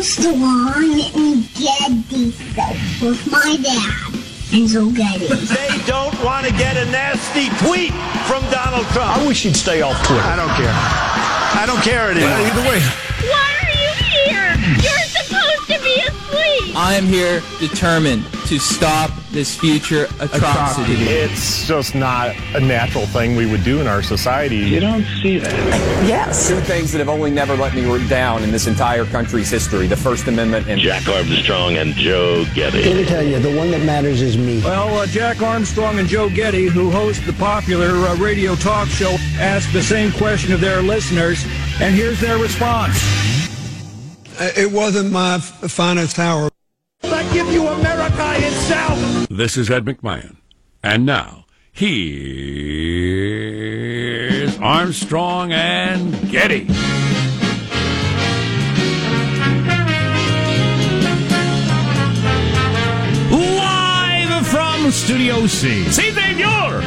Armstrong and Getty Show with my dad, Enzo Getty. They don't want to get a nasty tweet from Donald Trump. I wish he'd stay off Twitter. I don't care. I don't care anymore. Either way. Why are you here? You're supposed to be asleep. I am here determined to stop this future atrocity. It's just not a natural thing we would do in our society. You don't see that. Yes. Two things that have only never let me down in this entire country's history the First Amendment and Jack Armstrong and Joe Getty. Let me tell you, the one that matters is me. Well, uh, Jack Armstrong and Joe Getty, who host the popular uh, radio talk show, asked the same question of their listeners, and here's their response. It wasn't my f- finest hour. I give you America itself. This is Ed McMahon. And now, here's Armstrong and Getty. Live from Studio C. See, Dave, you're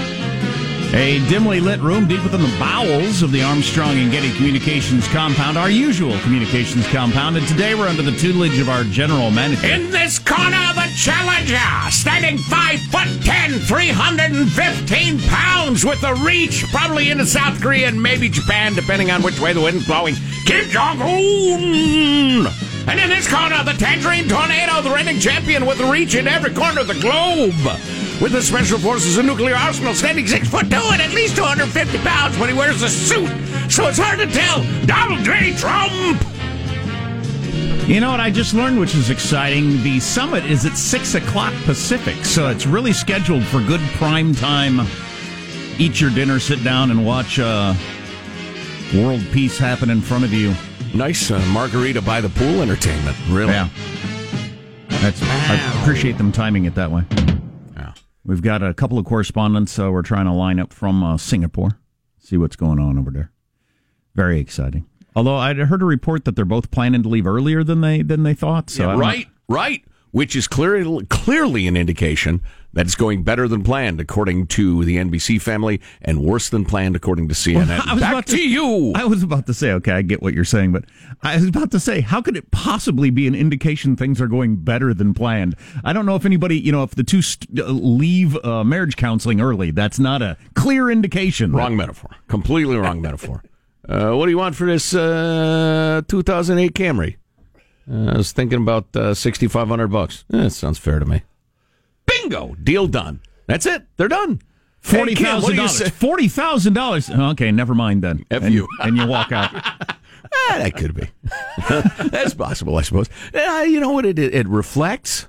a dimly lit room deep within the bowels of the Armstrong and Getty Communications compound, our usual communications compound. And today we're under the tutelage of our general manager. In this corner, the challenger, standing 5 foot 10, 315 pounds with a reach, probably into South Korea and maybe Japan, depending on which way the wind's blowing, Kim Jong Un. And in this corner, the Tangerine Tornado, the reigning champion with a reach in every corner of the globe. With the Special Forces and Nuclear Arsenal standing 6 foot 2 and at least 250 pounds when he wears a suit. So it's hard to tell. Donald J. Trump! You know what I just learned, which is exciting? The summit is at 6 o'clock Pacific, so it's really scheduled for good prime time. Eat your dinner, sit down, and watch uh, world peace happen in front of you. Nice uh, margarita by the pool entertainment, really. Yeah. That's, I appreciate them timing it that way. Yeah. We've got a couple of correspondents uh, we're trying to line up from uh, Singapore. See what's going on over there. Very exciting. Although I'd heard a report that they're both planning to leave earlier than they than they thought. So Yeah, right, right. Which is clearly clearly an indication that it's going better than planned, according to the NBC family, and worse than planned, according to CNN. I was Back about to, you. I was about to say, okay, I get what you're saying, but I was about to say, how could it possibly be an indication things are going better than planned? I don't know if anybody, you know, if the two st- uh, leave uh, marriage counseling early, that's not a clear indication. Wrong metaphor. Completely wrong metaphor. Uh, what do you want for this uh, 2008 Camry? Uh, I was thinking about uh, 6500 bucks. Eh, that sounds fair to me. Bingo! Deal done. That's it. They're done. Forty thousand dollars. Forty thousand dollars. Okay, never mind then. F and, you. and you walk out. Ah, that could be. That's possible, I suppose. Uh, you know what? It, it reflects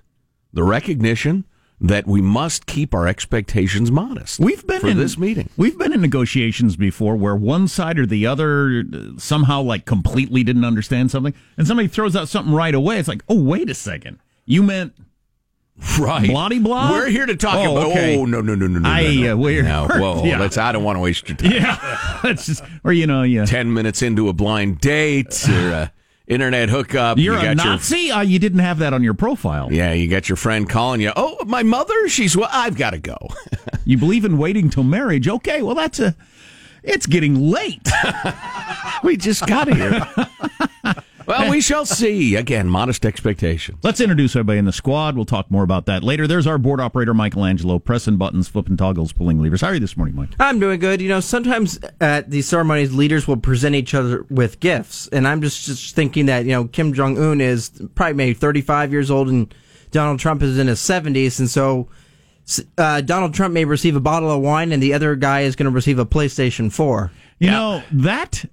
the recognition that we must keep our expectations modest. We've been for in this meeting. We've been in negotiations before where one side or the other uh, somehow like completely didn't understand something, and somebody throws out something right away. It's like, oh, wait a second, you meant Right. Bloody blah? We're here to talk Oh, about. okay. Oh no no no no no! I, no, no. uh, we're- no. Whoa, yeah. let's. I don't want to waste your time. Yeah, that's just or you know, yeah. Ten minutes into a blind date or a internet hookup, You're you a got your Nazi. Uh, you didn't have that on your profile. yeah, you got your friend calling you. Oh, my mother. She's well. I've got to go. You believe in waiting till marriage? Okay, well that's a. It's getting late. we just got here. well, we shall see. Again, modest expectations. Let's introduce everybody in the squad. We'll talk more about that later. There's our board operator, Michelangelo, pressing buttons, flipping toggles, pulling levers. How are you this morning, Mike? I'm doing good. You know, sometimes at these ceremonies, leaders will present each other with gifts, and I'm just just thinking that you know Kim Jong Un is probably maybe 35 years old, and Donald Trump is in his 70s, and so uh, Donald Trump may receive a bottle of wine, and the other guy is going to receive a PlayStation 4. You know, that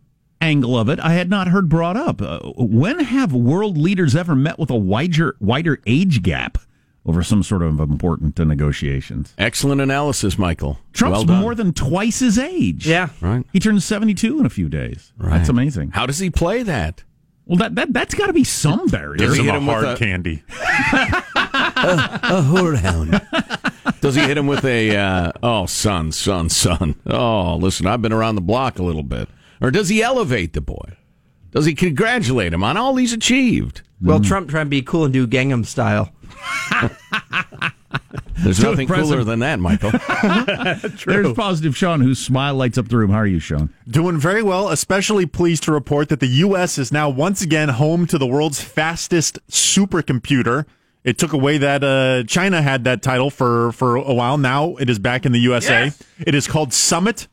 angle of it I had not heard brought up. Uh, when have world leaders ever met with a wider, wider age gap over some sort of important uh, negotiations? Excellent analysis, Michael. Trump's well more than twice his age. Yeah. Right. He turns 72 in a few days. Right. That's amazing. How does he play that? Well, that, that, that's got to be some barrier. Does he hit him with hard a- candy. a horehound. Does he hit him with a, uh, oh, son, son, son? Oh, listen, I've been around the block a little bit. Or does he elevate the boy? Does he congratulate him on all he's achieved? Well, Trump trying to be cool and do Gangnam Style. There's To the nothing cooler than that, Michael. There's positive Sean, whose smile lights up the room. How are you, Sean? Doing very well, especially pleased to report that the U.S. is now once again home to the world's fastest supercomputer. It took away that uh, China had that title for, for a while. Now it is back in the USA. It is called Summit.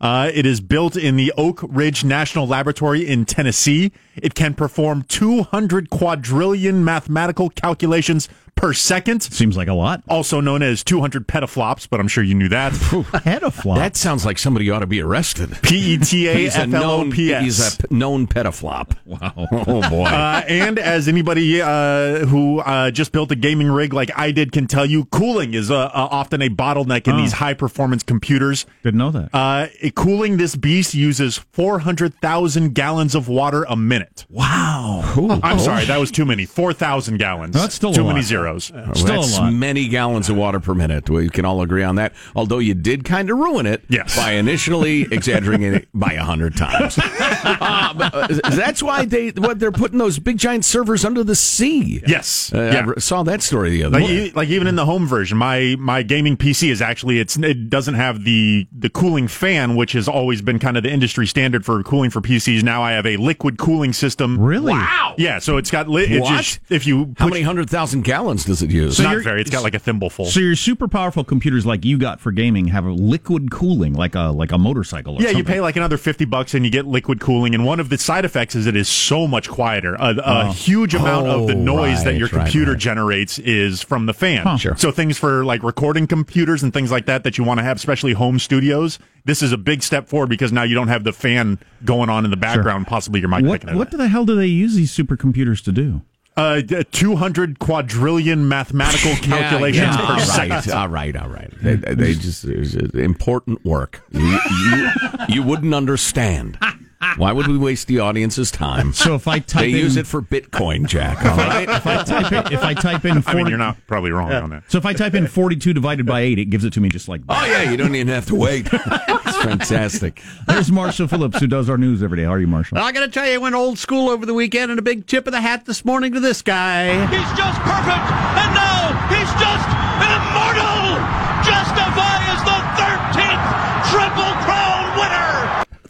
Uh, it is built in the Oak Ridge National Laboratory in Tennessee. It can perform 200 quadrillion mathematical calculations per second. Seems like a lot. Also known as 200 petaflops, but I'm sure you knew that. Petaflop. That sounds like somebody ought to be arrested. P E T A He's a F L O known, P he's S. a p- known pedoflop. Wow. Oh boy. Uh, and as anybody uh, who uh, just built a gaming rig like I did can tell you, cooling is uh, uh, often a bottleneck in Oh. these high performance computers. Didn't know that. Uh, cooling this beast uses 400,000 gallons of water a minute. Wow. I'm sorry, that was too many. 4,000 gallons. That's still a too lot. many zeros. Well, Still That's a lot. many gallons of water per minute. We can all agree on that. Although you did kind of ruin it Yes. by initially exaggerating it by a hundred times. Uh, uh, that's why they what they're putting those big giant servers under the sea. Yes. Uh, Yeah. I saw that story the other Like, day. like even in the home version, my my gaming PC is actually it's it doesn't have the the cooling fan, which has always been kind of the industry standard for cooling for PCs. Now I have a liquid cooling system. Really? Wow. Yeah, so it's got li- it's What? just if you How many hundred thousand gallons does it use? It's not very. It's got like a thimbleful. So your super powerful computers like you got for gaming have a liquid cooling, like a like a motorcycle. Or yeah, you pay like another fifty bucks and you get liquid cooling. And one of the side effects is it is so much quieter. A, a oh. huge amount of the Oh, noise that right, your right, computer right. generates is from the fan. Huh. Sure. So things for like recording computers and things like that that you want to have, especially home studios. This is a big step forward because now you don't have the fan going on in the background. Possibly your mic What picking it what up. the hell do they use these supercomputers to do? Uh, two hundred quadrillion mathematical calculations Yeah, per all second. right, all right, all right. They, they just just important work. You, you, you wouldn't understand. Why would we waste the audience's time? So if I type they in, use it for Bitcoin, Jack. All right. if I type in, if I type in 40, I mean, you're not probably wrong on that. so if I type in 42 divided by 8, it gives it to me just like oh, that. Oh yeah, you don't even have to wait. It's fantastic. There's Marshall Phillips who does our news every day. How are you, Marshall? I got to tell you, I went old school over the weekend, and a big tip of the hat this morning to this guy. He's just perfect, and now he's just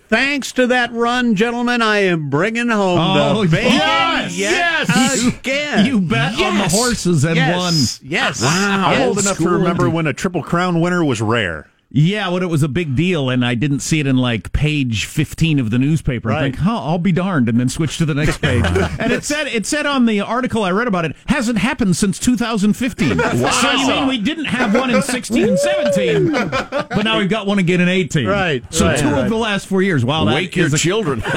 Thanks to that run, gentlemen, I am bringing home Oh, the big yes! yet Yes! again. You bet on the horses and yes. won. Yes. I'm Yes. old enough to remember when a triple crown winner was rare. Yeah, when it was a big deal, and I didn't see it in like page fifteen of the newspaper. I think, huh, I'll be darned, and then switch to the next page. and it said, it said on the article I read about it, hasn't happened since 2015. So you mean we didn't have one in 16 and 17, but now we've got one again in 18. Right, So right, two right. of the last four years. Wow, Wake your a- children.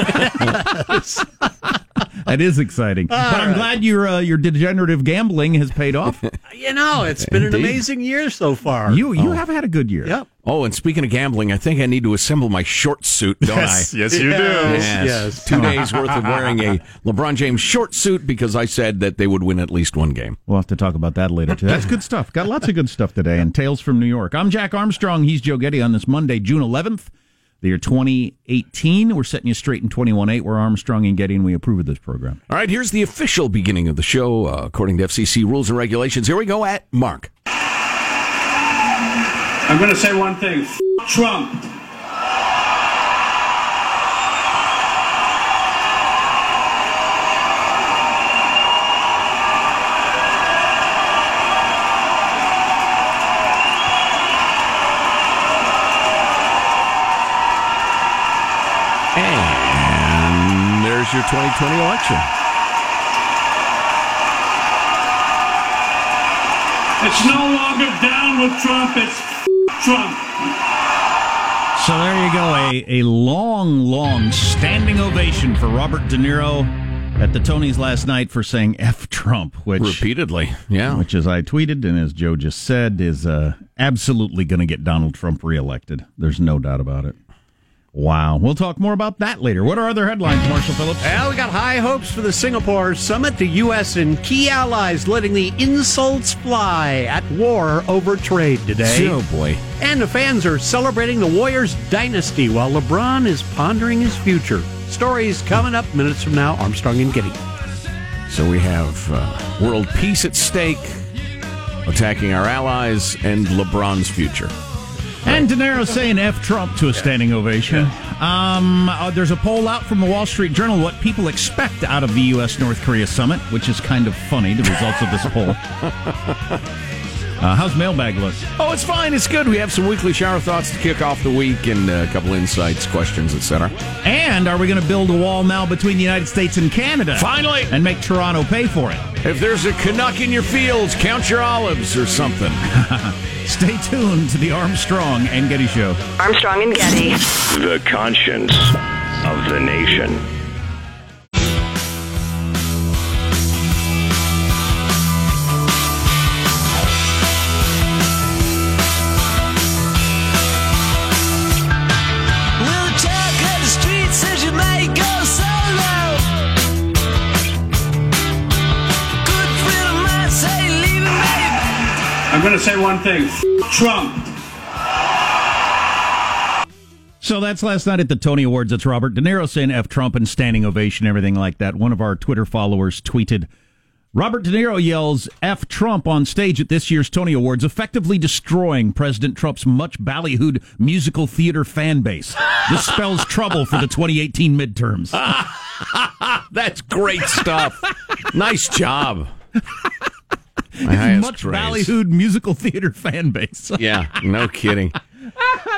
that is exciting. but I'm glad your uh, your degenerative gambling has paid off. You know, it's been an amazing year so far. You you have had a good year. Yep. Oh, and speaking of gambling, I think I need to assemble my short suit, don't Yes, I? yes, you do. Yes. Yes. Two days worth of wearing a LeBron James short suit because I said that they would win at least one game. We'll have to talk about that later too. That's good stuff. Got lots of good stuff today. And Tales from New York. I'm Jack Armstrong. He's Joe Getty on this Monday, June 11th, the year 2018. We're setting you straight in 21.8. We're Armstrong and Getty, and we approve of this program. All right, here's the official beginning of the show uh, according to FCC rules and regulations. Here we go at Mark. I'm going to say one thing. F- Trump. And your 2020 election. It's no longer down with Trump. It's Trump. So there you go. A, a long, long standing ovation for Robert De Niro at the Tonys last night for saying F Trump, which Repeatedly, yeah. which as I tweeted and as Joe just said is uh, absolutely going to get Donald Trump reelected. There's no doubt about it. Wow. We'll talk more about that later. What are other headlines, Marshall Phillips? Well, we got high hopes for the Singapore summit. The U.S. and key allies letting the insults fly at war over trade today. Oh, boy. And the fans are celebrating the Warriors dynasty while LeBron is pondering his future. Stories coming up minutes from now. Armstrong and Getty. So we have uh, world peace at stake, attacking our allies and LeBron's future. And De Niro saying F Trump to a standing ovation. Um, uh, there's a poll out from the Wall Street Journal what people expect out of the U.S. North Korea summit, which is kind of funny, the results of this poll. Uh, how's mailbag look? Oh, it's fine. It's good. We have some weekly shower thoughts to kick off the week and uh, a couple insights, questions, etc. And are we going to build a wall now between the United States and Canada? Finally! And make Toronto pay for it? If there's a Canuck in your fields, count your olives or something. Stay tuned to the Armstrong and Getty Show. Armstrong and Getty. The conscience of the nation. I'm going to say one thing Trump. So that's last night at the Tony Awards. It's Robert De Niro saying F Trump and standing ovation, everything like that. One of our Twitter followers tweeted Robert De Niro yells F Trump on stage at this year's Tony Awards, effectively destroying President Trump's much ballyhooed musical theater fan base. This spells trouble for the 2018 midterms. That's great stuff. nice job. His much ballyhooed musical theater fan base. yeah, no kidding.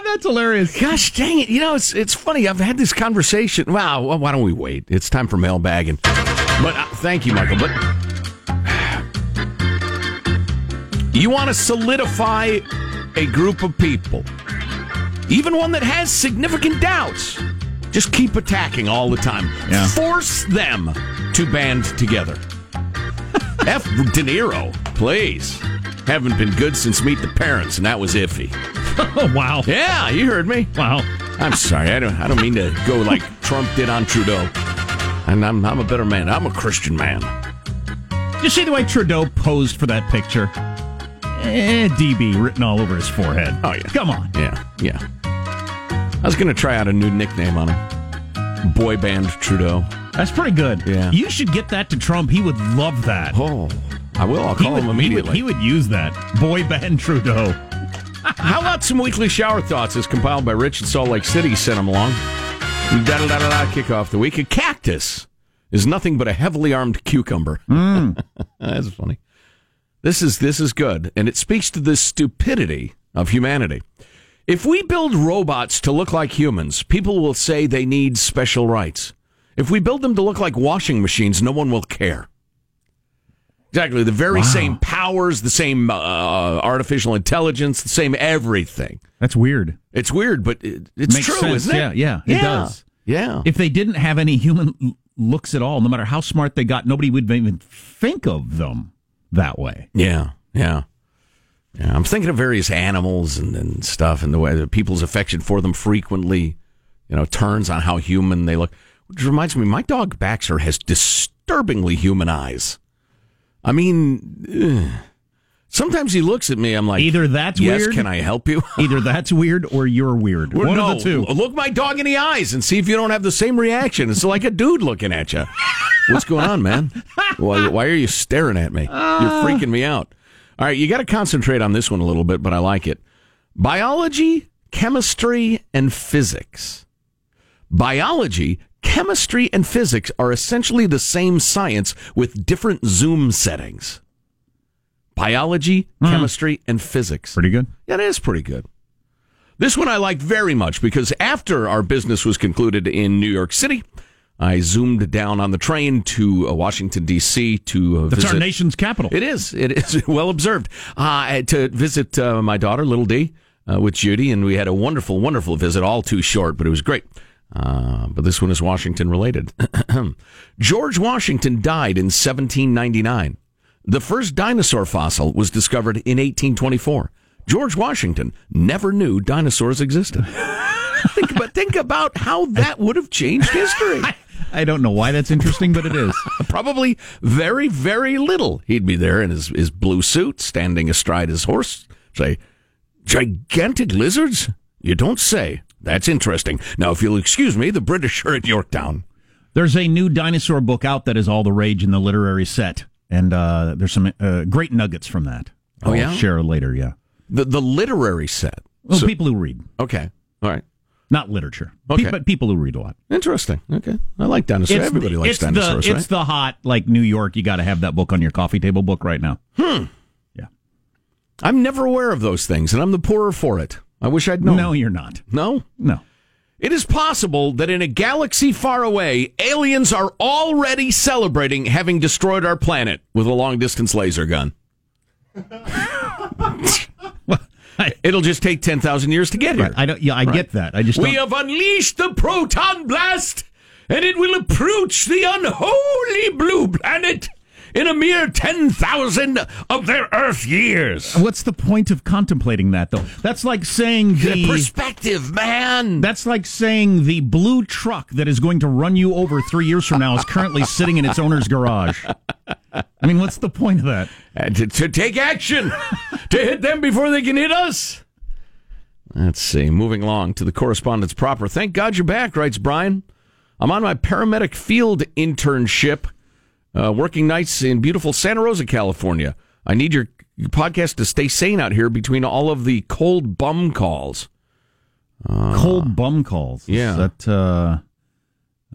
That's hilarious. Gosh dang it! You know it's it's funny. I've had this conversation. Wow, well, why don't we wait? It's time for mailbagging. But uh, thank you, Michael. But you want to solidify a group of people, even one that has significant doubts. Just keep attacking all the time. Yeah. Force them to band together. F. De Niro, please. Haven't been good since Meet the Parents, and that was iffy. oh wow! Yeah, you heard me. Wow. I'm sorry. I don't. I don't mean to go like Trump did on Trudeau. And I'm. I'm a better man. I'm a Christian man. You see the way Trudeau posed for that picture? Eh, DB written all over his forehead. Oh yeah. Come on. Yeah. Yeah. I was gonna try out a new nickname on him. Boy band Trudeau. That's pretty good. Yeah. You should get that to Trump. He would love that. Oh, I will. I'll call would, him he would, immediately. he would use that. Boy band Trudeau. How about some weekly shower thoughts as compiled by Rich in Salt Lake City? Sent them along. Da da da da da. Kick off the week. A cactus is nothing but a heavily armed cucumber. Hmm. That's funny. This is this is good, and it speaks to the stupidity of humanity. If we build robots to look like humans, people will say they need special rights. If we build them to look like washing machines, no one will care. Exactly, the very Wow. same powers, the same uh, artificial intelligence, the same everything. That's weird. It's weird, but it, it's Makes true, sense. isn't it? Yeah, yeah, it does. Yeah. If they didn't have any human looks at all, no matter how smart they got, nobody would even think of them that way. Yeah, yeah. Yeah, I'm thinking of various animals and, and stuff, and the way that people's affection for them frequently, you know, turns on how human they look. Which reminds me, my dog Baxter has disturbingly human eyes. I mean, ugh. sometimes he looks at me. I'm like, Either that's yes, weird. Can I help you? Either that's weird or you're weird. Well, One no, of the two. Look my dog in the eyes and see if you don't have the same reaction. It's like a dude looking at you. What's going on, man? Why, why are you staring at me? You're freaking me out. All right, you got to concentrate on this one a little bit, but I like it. Biology, chemistry, and physics. Biology, chemistry, and physics are essentially the same science with different zoom settings. Biology, chemistry, and physics. Pretty good. Yeah, it is pretty good. This one I like very much because after our business was concluded in New York City, I zoomed down on the train to uh, Washington D.C. to uh, That's visit. our nation's capital. It is. It is well observed. Uh, to visit uh, my daughter, Little D, uh, with Judy, and we had a wonderful, wonderful visit. All too short, but it was great. Uh, but this one is Washington related. George Washington died in 1799. The first dinosaur fossil was discovered in 1824. George Washington never knew dinosaurs existed. think, about, think about how that would have changed history. I don't know why that's interesting, but it is. Probably very, very little. He'd be there in his, his blue suit, standing astride his horse, say, Gigantic lizards? You don't say. That's interesting. Now, if you'll excuse me, the British are at Yorktown. There's a new dinosaur book out that is all the rage in the literary set, and uh, there's some uh, great nuggets from that. Oh, I'll yeah? share later. Yeah, The the literary set. well, So- people who read, okay. All right. not literature, Okay. Pe- but people who read a lot. Interesting. Okay. I like dinosaurs. Everybody likes it's dinosaurs, the, right? It's the hot like New York. You got to have that book on your coffee table book right now. Hmm. Yeah. I'm never aware of those things, and I'm the poorer for it. I wish I'd known. No, you're not. No? No. It is possible that in a galaxy far away, aliens are already celebrating having destroyed our planet with a long distance laser gun. It'll just take 10,000 years to get here. Right. I don't. Yeah, I Right. get that. I just We don't, have unleashed the proton blast, and it will approach the unholy blue planet in a mere 10,000 of their Earth years. What's the point of contemplating that, though? That's like saying the perspective, man. That's like saying the blue truck that is going to run you over three years from now is currently sitting in its owner's garage. I mean, what's the point of that? And to, to take action, to hit them before they can hit us. Let's see. Moving along to the correspondence proper. Thank God you're back, writes Brian. I'm on my paramedic field internship, uh, working nights in beautiful Santa Rosa, California. I need your podcast to stay sane out here between all of the cold bum calls. Cold bum calls. yeah. Is that uh,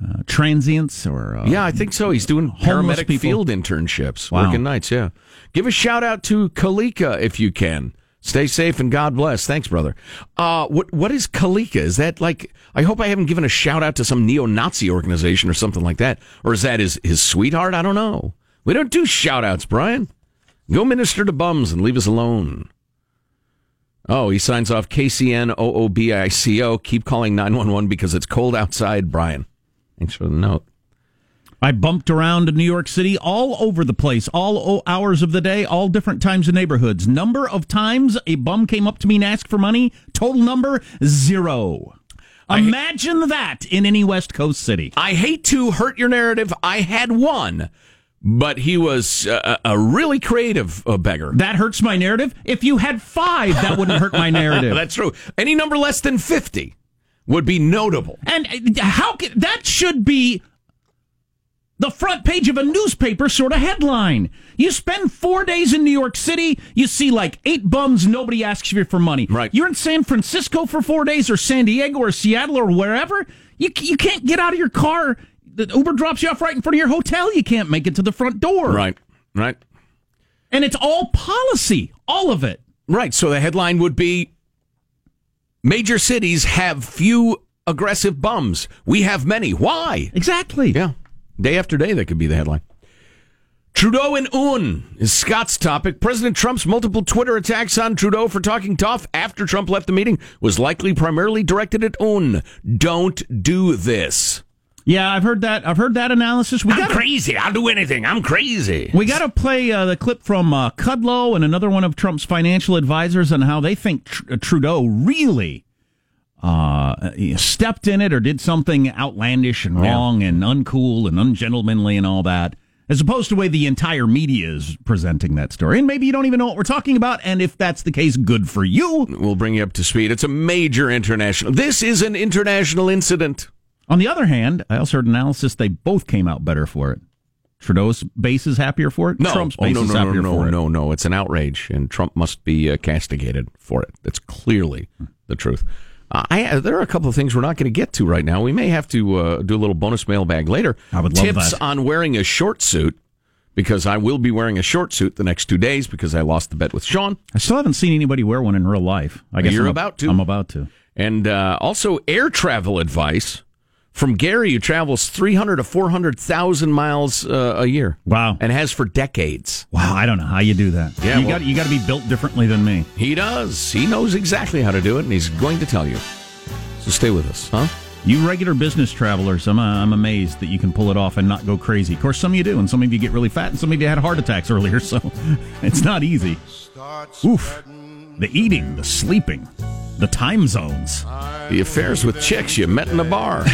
uh, transients or uh, Yeah, I think so. He's doing paramedic people? field internships, Wow. working nights. Yeah. Give a shout out to Kalika if you can. Stay safe and God bless. Thanks, brother. Uh, what what is Kalika? Is that like? I hope I haven't given a shout out to some neo-Nazi organization or something like that, or is that his his sweetheart? I don't know. We don't do shout outs, Brian. Go minister to bums and leave us alone. Oh, he signs off KCN OOBICO. Keep calling 911 because it's cold outside, Brian. Thanks for the note. I bumped around in New York City all over the place, all hours of the day, all different times and neighborhoods. Number of times a bum came up to me and asked for money, total number zero. Imagine that in any West Coast city. I hate to hurt your narrative. I had one, but he was uh, a really creative uh, beggar. That hurts my narrative. If you had five, that wouldn't hurt my narrative. That's true. Any number less than 50 would be notable. And uh, how can that should be the front page of a newspaper sort of headline. You spend four days in New York City, you see like eight bums, nobody asks you for money. Right. You're in San Francisco for four days, or San Diego, or Seattle, or wherever. You you can't get out of your car. The Uber drops you off right in front of your hotel. You can't make it to the front door. Right, right. And it's all policy, all of it. Right. So the headline would be Major cities have few aggressive bums. We have many. Why? Exactly. Yeah. Day after day, that could be the headline. Trudeau and Un is Scott's topic. President Trump's multiple Twitter attacks on Trudeau for talking tough after Trump left the meeting was likely primarily directed at Un. Don't do this. Yeah, I've heard that. I've heard that analysis. We I'm gotta- crazy. I'll do anything. I'm crazy. We got to play uh, the clip from uh, Kudlow and another one of Trump's financial advisors on how they think Tr- uh, Trudeau really uh, stepped in it or did something outlandish and wrong and uncool and ungentlemanly and all that, as opposed to the way the entire media is presenting that story. And maybe you don't even know what we're talking about. And if that's the case, good for you. We'll bring you up to speed. It's a major international. This is an international incident. On the other hand, I also heard analysis they both came out better for it. Trudeau's base is happier for it. No, Trump's oh, base no, is no, no, happier no, for it. No, no, no. It's an outrage, and Trump must be uh, castigated for it. That's clearly the truth. Uh, I, there are a couple of things we're not going to get to right now. We may have to uh, do a little bonus mailbag later. I would love Tips that. on wearing a short suit because I will be wearing a short suit the next two days because I lost the bet with Sean. I still haven't seen anybody wear one in real life. I guess You're I'm about to. I'm about to. And uh, also air travel advice from Gary, who travels 300 to 400,000 miles uh, a year. Wow. And has for decades. Wow, I don't know how you do that. Yeah, you well- got you got to be built differently than me. He does. He knows exactly how to do it, and he's going to tell you. So stay with us, huh? You regular business travelers, I'm uh, I'm amazed that you can pull it off and not go crazy. Of course, some of you do, and some of you get really fat, and some of you had heart attacks earlier, so it's not easy. Oof. The eating, the sleeping, the time zones. The affairs with chicks you met in a bar.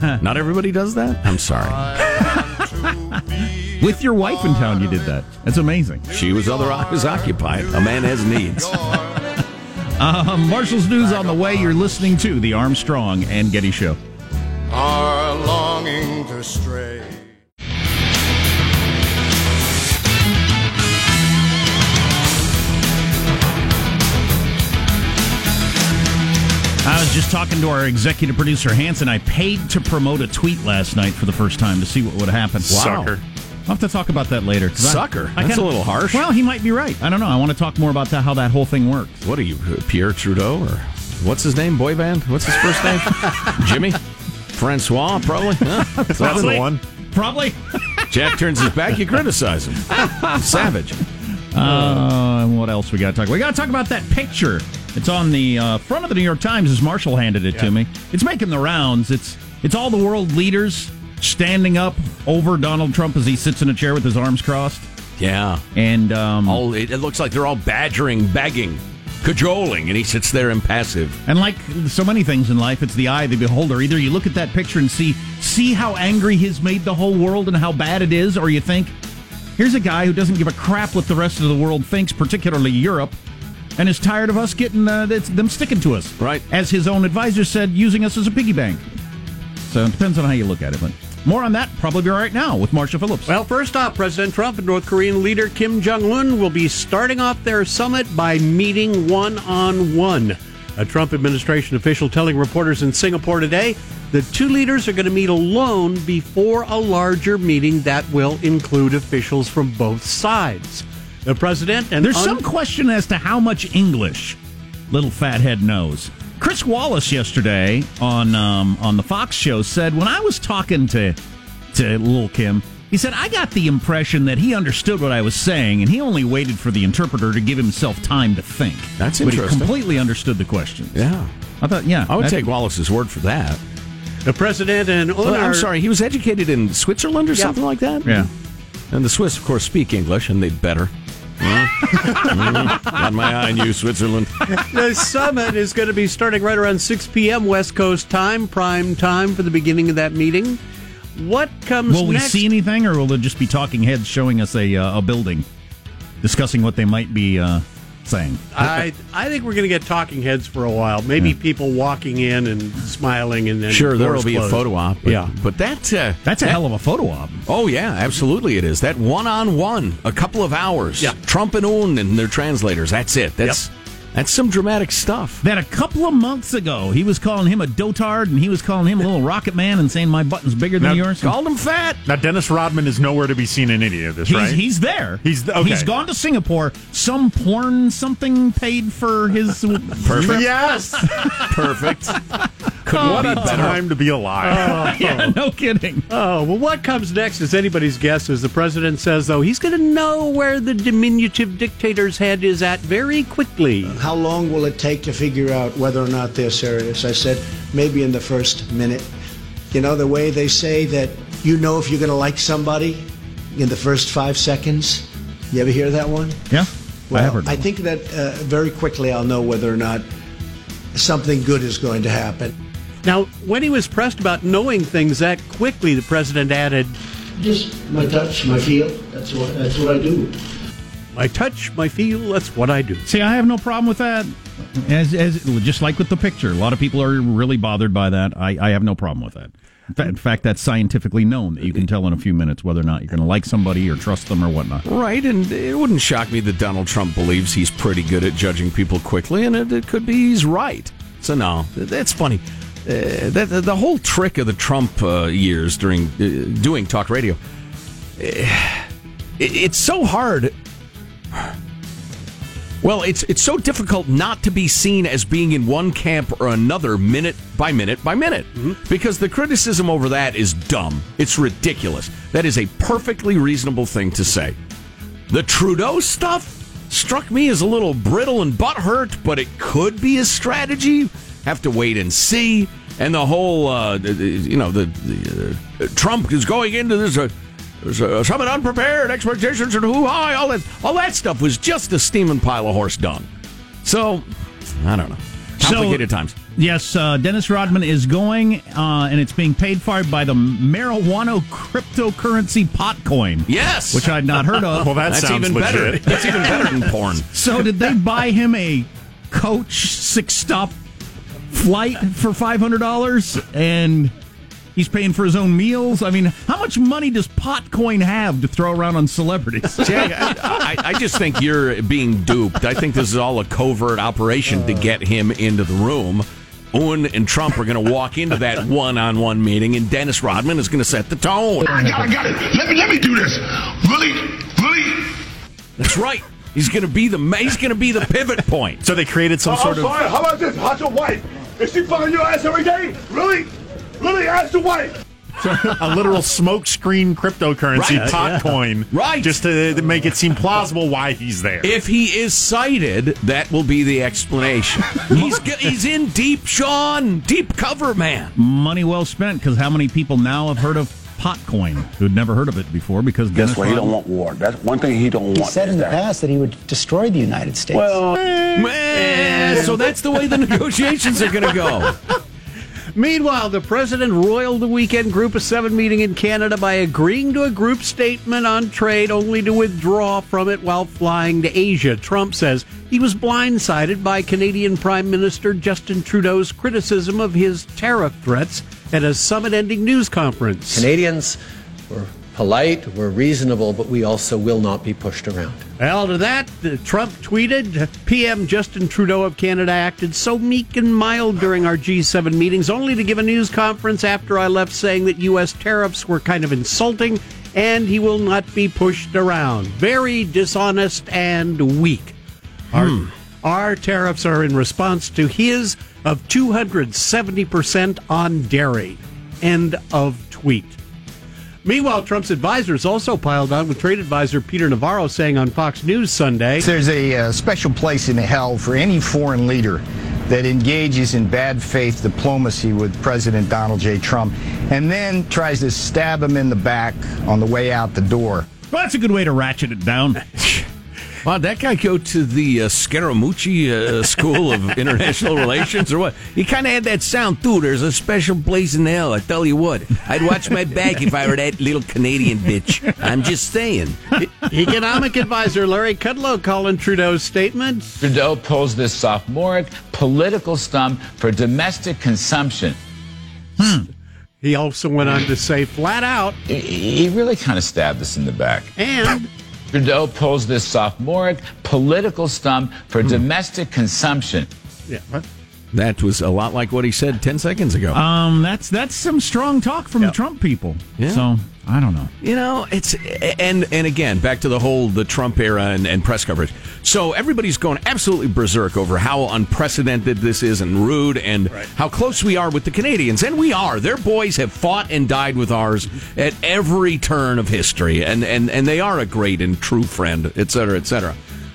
Not everybody does that. I'm sorry. With your wife in town, you did that. That's amazing. She was otherwise occupied. A man has needs. Uh, Marshall's News on the way. You're listening to the Armstrong and Getty Show. are longing to stray. I was just talking to our executive producer Hanson. I paid to promote a tweet last night for the first time to see what would happen. Sucker. I'll have to talk about that later. Sucker? I That's kinda- a little harsh. Well, he might be right. I don't know. I want to talk more about that, how that whole thing works. What are you, Pierre Trudeau, or what's his name? Boy band? What's his first name? Jimmy? Francois, probably. Huh? That's the one. Probably. Jack turns his back, you criticize him. Savage. Uh, what else we got to talk? We got to talk about that picture. It's on the uh, front of the New York Times as Marshall handed it to me. It's making the rounds. It's it's all the world leaders standing up over Donald Trump as he sits in a chair with his arms crossed. Yeah. And um, All, it, it looks like they're all badgering, begging, cajoling, and he sits there impassive. And like so many things in life, it's the eye of the beholder. Either you look at that picture and see see how angry he's made the whole world and how bad it is, or you think, here's a guy who doesn't give a crap what the rest of the world thinks, particularly Europe, and is tired of us getting uh, them sticking to us. Right. As his own advisor said, using us as a piggy bank. So it depends on how you look at it. But more on that probably right now with Marshall Phillips. Well, first off, President Trump and North Korean leader Kim Jong un will be starting off their summit by meeting one on one. A Trump administration official telling reporters in Singapore today the two leaders are going to meet alone before a larger meeting that will include officials from both sides. The president and There's un- some question as to how much English little fathead knows. Chris Wallace yesterday on um, on the Fox show said when I was talking to to Lil Kim, he said I got the impression that he understood what I was saying and he only waited for the interpreter to give himself time to think. That's But he interesting. completely understood the question. Yeah. I thought, yeah, I would take Wallace's word for that. the president and un Well, I'm sorry, he was educated in Switzerland or Yeah. something like that? Yeah. And the Swiss, of course, speak English, and they'd better. Yeah. Mhm. Got my eye on you, Switzerland. the summit is going to be starting right around 6 p.m. West Coast time, prime time for the beginning of that meeting. What comes Will we next? see anything, or will there just be talking heads showing us a uh, a building, discussing what they might be uh, saying? I I think we're going to get talking heads for a while. Maybe people walking in and smiling, and then Sure, there will be a photo op. But, yeah, but that uh, That's a that- hell of a photo op. Oh yeah, absolutely it is. That one on one, a couple of hours. Yeah. Trump and Un and their translators. That's it. That's that's some dramatic stuff. that a couple of months ago he was calling him a dotard and he was calling him a little rocket man and saying my button's bigger than Now, yours. Called him fat. Now, Dennis Rodman is nowhere to be seen in any of this, He's, right? he's there. He's th- okay. He's gone to Singapore. Some porn something paid for his Perfect. Yes. Perfect. What a time to be alive. yeah, no kidding. Oh, well, what comes next is anybody's guess. As the president says, though, he's going to know where the diminutive dictator's head is at very quickly. How long will it take to figure out whether or not they're serious? I said, maybe in the first minute. You know, the way they say that you know if you're going to like somebody in the first five seconds? You ever hear that one? Yeah, Well, I have heard. I think that uh, very quickly I'll know whether or not something good is going to happen. Now, when he was pressed about knowing things that quickly, the president added, Just my touch, my feel. That's what that's what I do. My touch, my feel, that's what I do. See, I have no problem with that. As, as just like with the picture, a lot of people are really bothered by that. I, I have no problem with that. In fact, that's scientifically known that you can tell in a few minutes whether or not you're going to like somebody or trust them or whatnot. Right, and it wouldn't shock me that Donald Trump believes he's pretty good at judging people quickly, and it, it could be he's right. So no, that's funny. Uh, that, the, the whole trick of the Trump uh, years during uh, doing talk radio, uh, it, it's so hard. Well, it's it's so difficult not to be seen as being in one camp or another minute by minute by minute because the criticism over that is dumb. It's ridiculous. That is a perfectly reasonable thing to say. The Trudeau stuff struck me as a little brittle and butthurt, but it could be a strategy. Have to wait and see. And the whole, uh, the- the- you know, the, the uh, Trump is going into this. Uh, there's a summit unprepared, expectations and hoo ha, all that, all that stuff was just a steaming pile of horse dung. So, I don't know. Complicated So- times. Yes, uh, Dennis Rodman is going, uh, and it's being paid for by the marijuana cryptocurrency Potcoin. Yes, which I'd not heard of. Well, that That's sounds even better. That's even better than porn. So, did they buy him a coach six stop flight for five hundred dollars, and he's paying for his own meals? I mean, how much money does Potcoin have to throw around on celebrities? Jack, I, I, I just think you're being duped. I think this is all a covert operation to get him into the room. Un and Trump are going to walk into that one-on-one meeting, and Dennis Rodman is going to set the tone. I got, I got it. Let me let me do this. Really, really. That's right. He's going to be the he's going to be the pivot point. So they created some Oh, sort I'm of sorry. How about this? Hot your wife? Is she fucking your ass every day? Really? Really? Ask your wife. a literal smokescreen cryptocurrency Right. potcoin, Right. Just to, to make it seem plausible why he's there. If he is cited, that will be the explanation. He's he's in deep, Sean, deep cover, man. Money well spent because how many people now have heard of Potcoin who'd never heard of it before? Because Guess Dennis what? He don't want war. That's one thing he don't He want. He said in the that. past that he would destroy the United States. Well, Eh, so that's the way the negotiations are going to go. Meanwhile, the president roiled the weekend Group of Seven meeting in Canada by agreeing to a group statement on trade only to withdraw from it while flying to Asia. Trump says he was blindsided by Canadian Prime Minister Justin Trudeau's criticism of his tariff threats at a summit ending news conference. Canadians were polite, we're reasonable, but we also will not be pushed around. Well, to that, Trump tweeted PM Justin Trudeau of Canada acted so meek and mild during our G7 meetings, only to give a news conference after I left saying that U.S. tariffs were kind of insulting and he will not be pushed around. Very dishonest and weak. Our, hmm. our tariffs are in response to his of 270% on dairy. End of tweet. Meanwhile, Trump's advisors also piled on with trade advisor Peter Navarro saying on Fox News Sunday There's a uh, special place in hell for any foreign leader that engages in bad faith diplomacy with President Donald J. Trump and then tries to stab him in the back on the way out the door. Well, that's a good way to ratchet it down. Wow, that guy go to the uh, Scaramucci uh, School of International Relations or what? He kind of had that sound too. There's a special place in hell. I tell you what, I'd watch my back if I were that little Canadian bitch. I'm just saying. Economic advisor Larry Kudlow calling Trudeau's statement. Trudeau pulls this sophomoric political stunt for domestic consumption. Hmm. He also went on to say flat out, He- He really kind of stabbed us in the back. and Trudeau pulls this sophomoric political stunt for hmm. domestic consumption. yeah, That was a lot like what he said 10 seconds ago. Um, that's that's some strong talk from the Trump people. Yeah. So I don't know. You know, it's and and again back to the whole the Trump era and, and press coverage. So everybody's going absolutely berserk over how unprecedented this is and rude and how close we are with the Canadians, and we are. Their boys have fought and died with ours at every turn of history, and and and they are a great and true friend, et cetera, et cetera.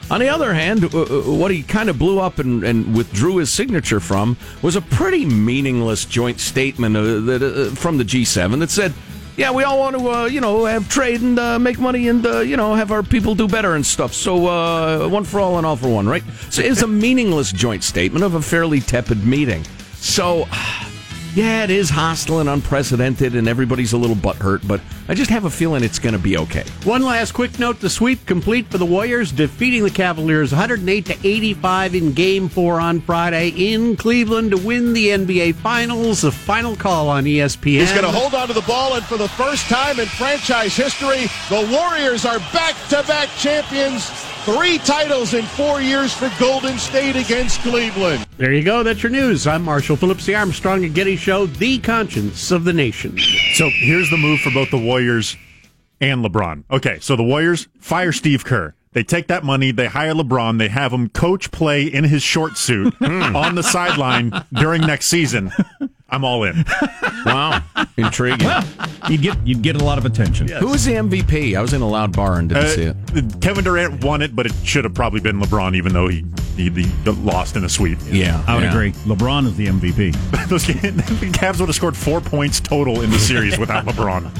On the other hand, uh, uh, what he kind of blew up and, and withdrew his signature from was a pretty meaningless joint statement uh, that, uh, from the G7 that said, "Yeah, we all want to, uh, you know, have trade and uh, make money and uh, you know have our people do better and stuff. So one for all and all for one, right?" So it's a meaningless joint statement of a fairly tepid meeting. So. Yeah, it is hostile and unprecedented, and everybody's a little butthurt, but I just have a feeling it's going to be okay. One last quick note: the sweep complete for the Warriors, defeating the Cavaliers 108 to 85 in Game Four on Friday in Cleveland to win the NBA Finals. The final call on ESPN. He's going to hold on to the ball, and for the first time in franchise history, the Warriors are back to back champions. Three titles in four years for Golden State against Cleveland. There you go. That's your news. I'm Marshall Phillips, the Armstrong and Getty Show, the conscience of the nation. So here's the move for both the Warriors and LeBron. Okay, so the Warriors fire Steve Kerr. They take that money, they hire LeBron, they have him coach play in his short suit on the sideline during next season. I'm all in. Wow, intriguing. You'd get you'd get a lot of attention. Who was the MVP? I was in a loud bar and didn't see it. Uh, Kevin Durant won it, but it should have probably been LeBron, even though he, he, he lost in a sweep. Yeah, I would Yeah. agree. LeBron is the MVP. Those the Cavs would have scored four points total in the series without LeBron.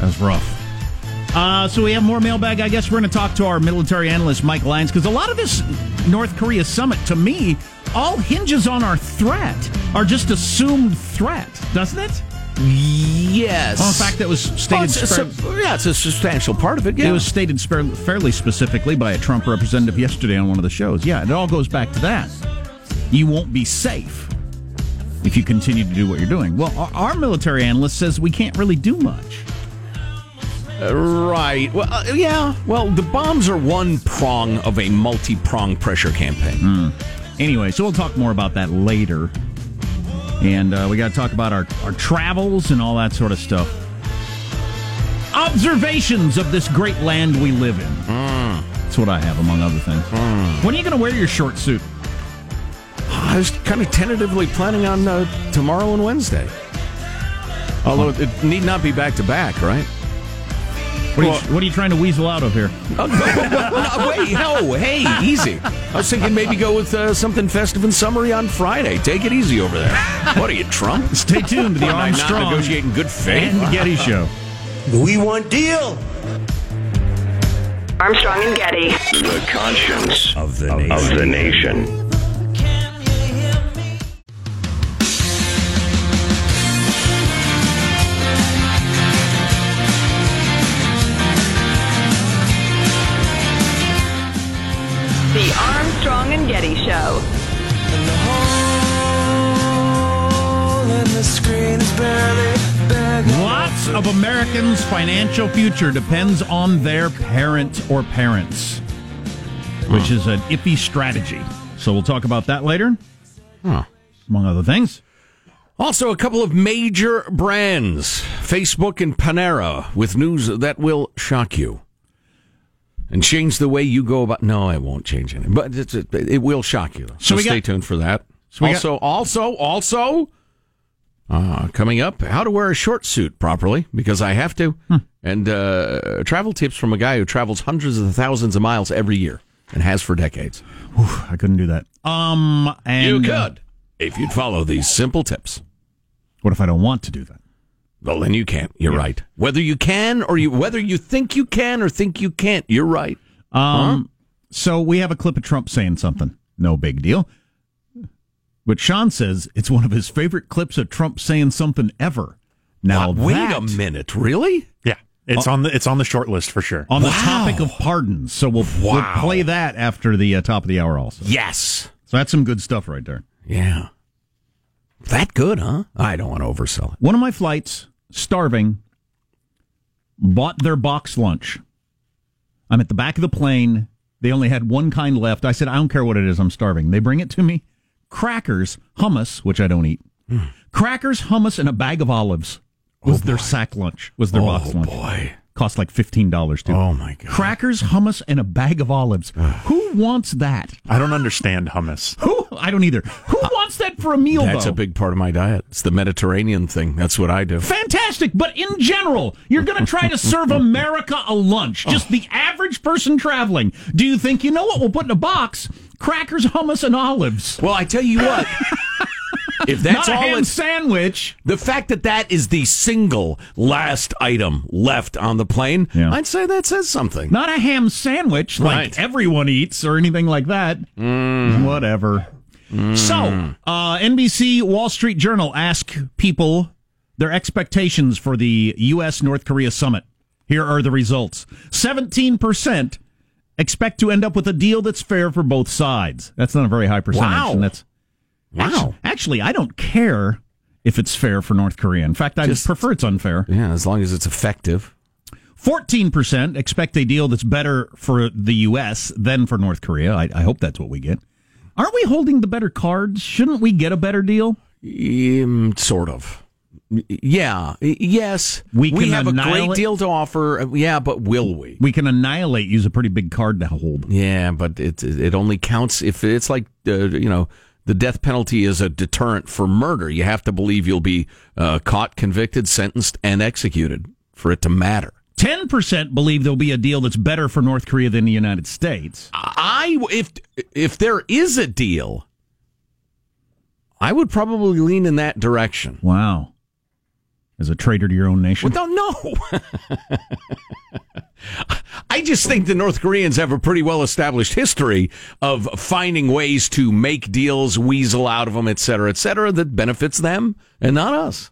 That's rough. Uh, so we have more mailbag. I guess we're going to talk to our military analyst, Mike Lyons, because a lot of this North Korea summit, to me, all hinges on our threat, our just assumed threat, doesn't it? Yes. Well, in fact, that was stated. Oh, it's a yeah, it's a substantial part of it. Yeah. It was stated spar- fairly specifically by a Trump representative yesterday on one of the shows. Yeah, it all goes back to that. You won't be safe if you continue to do what you're doing. Well, our, military analyst says we can't really do much. Uh, right. Well, uh, yeah. Well, the bombs are one prong of a multi-prong pressure campaign. Hmm. Anyway, so we'll talk more about that later. And uh, we got to talk about our, our travels and all that sort of stuff. Observations of this great land we live in. That's what I have, among other things. When are you going to wear your short suit? I was kind of tentatively planning on uh, tomorrow and Wednesday. Although it need not be back to back, right? What are, you, what are you trying to weasel out of here? Oh, no, wait, no, hey, easy. I was thinking maybe go with uh, something festive and summery on Friday. Take it easy over there. What are you, Trump? Stay tuned to the I not Armstrong negotiating good faith. and Getty Show. We want deal. Armstrong and Getty. The conscience of the nation. Of the nation. Of Americans' financial future depends on their parent or parents, which is an iffy strategy. So we'll talk about that later, among other things. Also, a couple of major brands, Facebook and Panera, with news that will shock you and change the way you go about. No, it won't change anything, but it's, it, it will shock you. So, So stay got- tuned for that. So we got- also, also, also, uh, coming up, how to wear a short suit properly because I have to, Hmm. and uh, travel tips from a guy who travels hundreds of thousands of miles every year and has for decades. I couldn't do that. Um, and you uh, could if you'd follow these simple tips. what if I don't want to do that? Well, then you can't. You're right. Whether you can or you whether you think you can or think you can't, you're right. Um, so we have a clip of Trump saying something. No big deal. But Sean says it's one of his favorite clips of Trump saying something ever. Now, What? Wait that- a minute, really? Yeah, it's on the it's on the short list for sure. on the topic of pardons. So we'll, we'll play that after the uh, top of the hour also. Yes. So that's some good stuff right there. Yeah. That good, huh? I don't want to oversell it. One of my flights, starving, bought their box lunch. I'm at the back of the plane. They only had one kind left. I said, I don't care what it is. I'm starving. They bring it to me. Crackers, hummus, which I don't eat. Hmm. Crackers, hummus, and a bag of olives was oh their sack lunch. Was their Oh, box lunch. Oh boy. Cost like fifteen dollars too. Oh my god. Crackers, hummus, and a bag of olives. Who wants that? I don't understand hummus. Who? I don't either. Who uh, wants that for a meal? That's though? a big part of my diet. It's the Mediterranean thing. That's what I do. Fantastic, but in general, you're going to try to serve America a lunch, oh. just the average person traveling. Do you think you know what we'll put in a box? Crackers, hummus, and olives. Well, I tell you what. if that's Not a all ham it's sandwich. the fact that that is the single last item left on the plane, Yeah. I'd say that says something. Not a ham sandwich like Right. everyone eats or anything like that. Whatever. So, uh, NBC Wall Street Journal ask people their expectations for the U.S. North Korea summit. Here are the results 17% expect to end up with a deal that's fair for both sides. That's not a very high percentage. Wow. And that's, Wow. Actually, I don't care if it's fair for North Korea. In fact, I Just- prefer it's unfair. Yeah, as long as it's effective. 14% expect a deal that's better for the U.S. than for North Korea. I, I hope that's what we get. Aren't we holding the better cards? Shouldn't we get a better deal? Um, sort of. Yeah. Yes. We can have a great deal to offer. Yeah, but will we? We can annihilate, use a pretty big card to hold. Yeah, but it it only counts if it's like uh, you know the death penalty is a deterrent for murder. You have to believe you'll be uh, caught, convicted, sentenced, and executed for it to matter. 10% believe there'll be a deal that's better for North Korea than the United States. I if if there is a deal, I would probably lean in that direction. Wow. As a traitor to your own nation. Well, no, no. I just think the North Koreans have a pretty well established history of finding ways to make deals, weasel out of them, et cetera, et cetera, that benefits them and not us.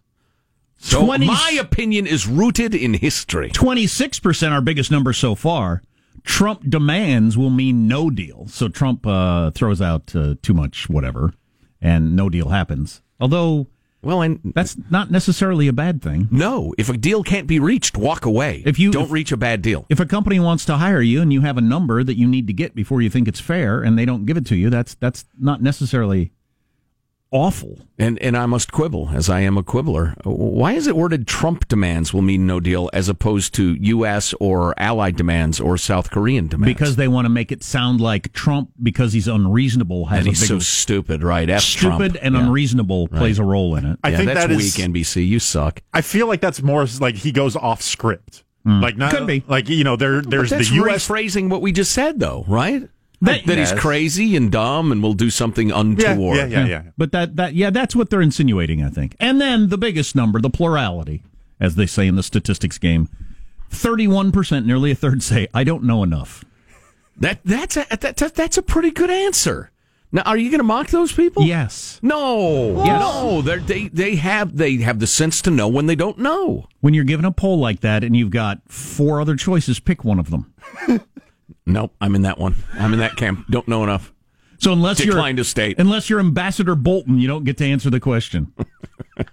So 20 my opinion is rooted in history. 26%, our biggest number so far. Trump demands will mean no deal. So Trump uh, throws out uh, too much whatever, and no deal happens. Although, well, and that's not necessarily a bad thing. No, if a deal can't be reached, walk away. If you don't if- reach a bad deal. If a company wants to hire you and you have a number that you need to get before you think it's fair, and they don't give it to you, that's that's not necessarily awful. And and I must quibble, as I am a quibbler. Why is it worded Trump demands will mean no deal as opposed to U.S. or allied demands or South Korean demands? Because they want to make it sound like Trump, because he's unreasonable, has and a he's big so stupid, right? F stupid Trump. and Yeah. unreasonable Right. plays a role in it. I Yeah, think that's that is- weak, NBC. You suck. I feel like that's more like he goes off script. Hmm. Like not Could be. like you know there there's but that's the U.S. rephrasing what we just said, though, right? That- That, he's crazy and dumb and will do something untoward. Yeah, yeah, yeah. But that that yeah, that's what they're insinuating, I think. And then the biggest number, the plurality, as they say in the statistics game, thirty-one percent, nearly a third say, "I don't know enough." That that's a that, that, that's a pretty good answer. Now, are you going to mock those people? Yes. No. Yes. No. They're, they they have they have the sense to know when they don't know. When you're given a poll like that and you've got four other choices, pick one of them. Nope, I'm in that one. I'm in that camp. Don't know enough. So unless Decline you're declined to state. unless you're Ambassador Bolton, you don't get to answer the question. is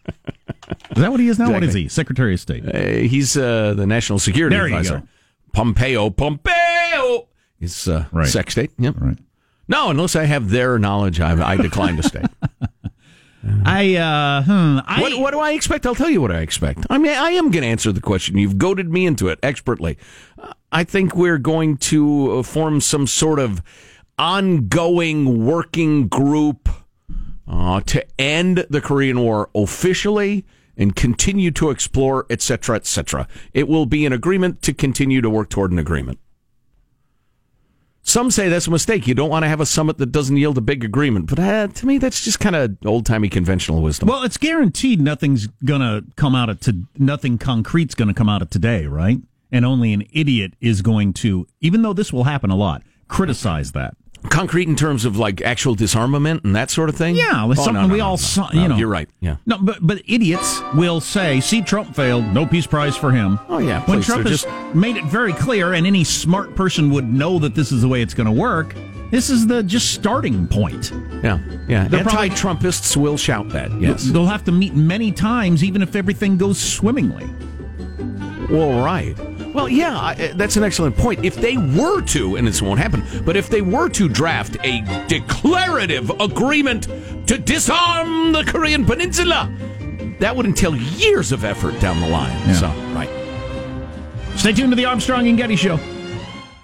that what he is now? What is he? Secretary of State. Uh, he's uh, the national security There you advisor. go. Pompeo. Pompeo. He's uh, Right. sex state. Yep. Right. No, unless I have their knowledge, I, I decline to state. I uh, hmm, I what, what do I expect? I'll tell you what I expect. I mean, I am going to answer the question. You've goaded me into it expertly. Uh, I think we're going to uh, form some sort of ongoing working group uh, to end the Korean War officially and continue to explore, etc., etc. It will be an agreement to continue to work toward an agreement. Some say that's a mistake. You don't want to have a summit that doesn't yield a big agreement. But uh, to me, that's just kind of old timey conventional wisdom. Well, it's guaranteed nothing's gonna come out of to nothing concrete's gonna come out of today, right? And only an idiot is going to, even though this will happen a lot, criticize that. Concrete in terms of like actual disarmament and that sort of thing. Yeah, with Oh, something no, no, we no, all saw. You know, you're right. Yeah. No, but but idiots will say, "See, Trump failed. No peace prize for him." Oh yeah. When please, Trump has made it very clear, and any smart person would know that this is the way it's going to work. This is the just starting point. Yeah, yeah. They're Anti-Trumpists will shout that. Yes. They'll have to meet many times, even if everything goes swimmingly. Well, right. Well, yeah, I- eh, that's an excellent point. If they were to, and this won't happen, but if they were to draft a declarative agreement to disarm the Korean Peninsula, that would entail years of effort down the line. So, right. Stay tuned to the Armstrong and Getty Show.